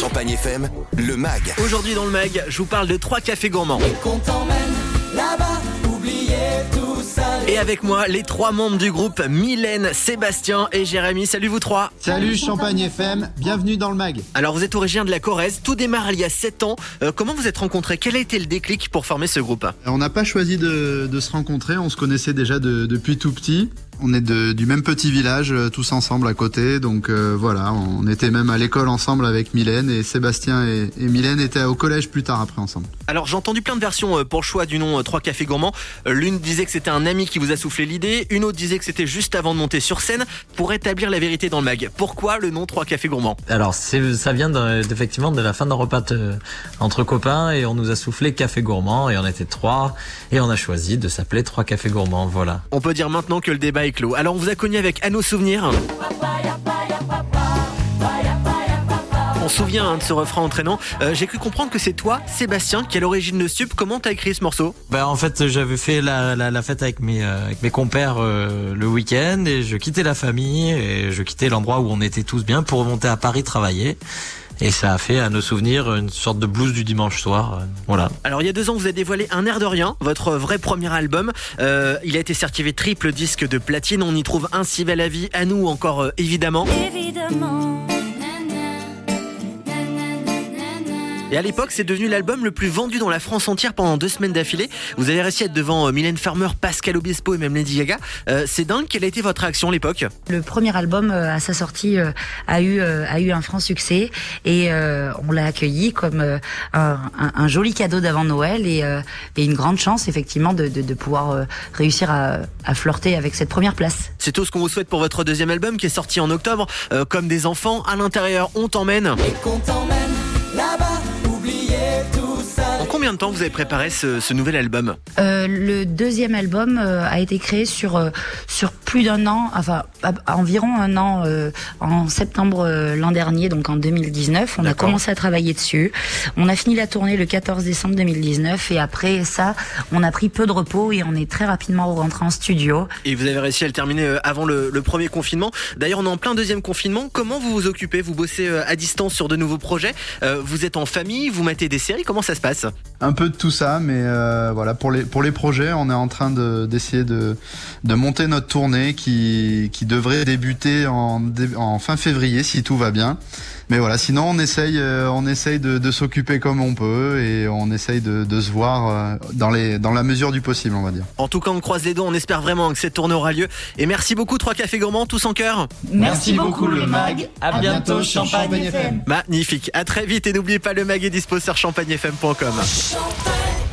Champagne FM, le MAG. Aujourd'hui dans le mag, je vous parle de trois cafés gourmands. qu'on t'emmène là-bas, oubliez tout ça. Et avec moi, les trois membres du groupe, Mylène, Sébastien et Jérémy. Salut vous trois. Salut Champagne FM, bienvenue dans le mag. Alors vous êtes originaire de la Corrèze, tout démarre il y a 7 ans. Euh, comment vous êtes rencontrés? Quel a été le déclic pour former ce groupe? On n'a pas choisi de, de se rencontrer, on se connaissait déjà de- depuis tout petit. On est de- du même petit village, euh, tous ensemble à côté, donc euh, voilà, on était même à l'école ensemble avec Mylène et Sébastien et, et Mylène étaient au collège plus tard après ensemble. Alors j'ai entendu plein de versions euh, pour le choix du nom Trois Cafés Gourmands. L'une disait que c'était un ami qui vous a soufflé l'idée, une autre disait que c'était juste avant de monter sur scène. Pour établir la vérité dans le mag, pourquoi le nom Trois Cafés Gourmands? Alors, c'est, ça vient effectivement de la fin d'un repas de- entre copains et on nous a soufflé café gourmand et on était trois et on a choisi de s'appeler trois cafés gourmands. Voilà. On peut dire maintenant que le débat Alors on vous a connu avec À nos souvenirs. On se souvient hein, de ce refrain entraînant. Euh, J'ai cru comprendre que c'est toi, Sébastien, qui est à l'origine de Sup. Comment t'as écrit ce morceau? Ben, en fait, j'avais fait la, fête avec mes, euh, compères euh, le week-end et je quittais la famille et je quittais l'endroit où on était tous bien pour remonter à Paris travailler. Et ça a fait à nos souvenirs une sorte de blues du dimanche soir. euh, Voilà. Alors il y a deux ans, vous avez dévoilé Un air de rien, votre vrai premier album. Euh, il a été certifié triple disque de platine. On y trouve Ainsi va la vie, à nous encore euh, évidemment. Évidemment. Et à l'époque, c'est devenu l'album le plus vendu dans la France entière pendant deux semaines d'affilée. Vous avez réussi à être devant euh, Mylène Farmer, Pascal Obispo et même Lady Gaga. Euh, c'est dingue. Quelle a été votre réaction à l'époque? Le premier album euh, à sa sortie euh, a eu euh, a eu un franc succès et euh, on l'a accueilli comme euh, un, un- un joli cadeau d'avant Noël et, euh, et une grande chance effectivement de, de, de pouvoir euh, réussir à, à flirter avec cette première place. C'est tout ce qu'on vous souhaite pour votre deuxième album qui est sorti en octobre. Euh, comme des enfants, à l'intérieur, on t'emmène. Et qu'on t'emmène combien de temps vous avez préparé ce, ce nouvel album Euh, le deuxième album euh, a été créé sur euh, sur plus d'un an, enfin à- à environ un an en septembre l'an dernier, donc en 2019. On a commencé à travailler dessus. On a fini la tournée le 14 décembre 2019 et après ça, on a pris peu de repos et on est très rapidement rentré en studio. Et vous avez réussi à le terminer avant le, le premier confinement. D'ailleurs, on est en plein deuxième confinement. Comment vous vous occupez? Vous bossez à distance sur de nouveaux projets Vous êtes en famille Vous mettez des séries Comment ça se passe? Un peu de tout ça, mais euh, voilà pour les pour les projets, on est en train de d'essayer de de monter notre tournée qui qui devrait débuter en dé- en fin février si tout va bien. Mais voilà, sinon on essaye euh, on essaye de, de s'occuper comme on peut et on essaye de, de se voir euh, dans les dans la mesure du possible, on va dire. En tout cas, on croise les doigts. On espère vraiment que cette tournée aura lieu. Et merci beaucoup, Trois Cafés Gourmands, tous en cœur. Merci, beaucoup le mag. À bientôt, Champagne FM. Magnifique. À très vite. Et n'oubliez pas, le mag est dispo sur champagnefm.com. Champagne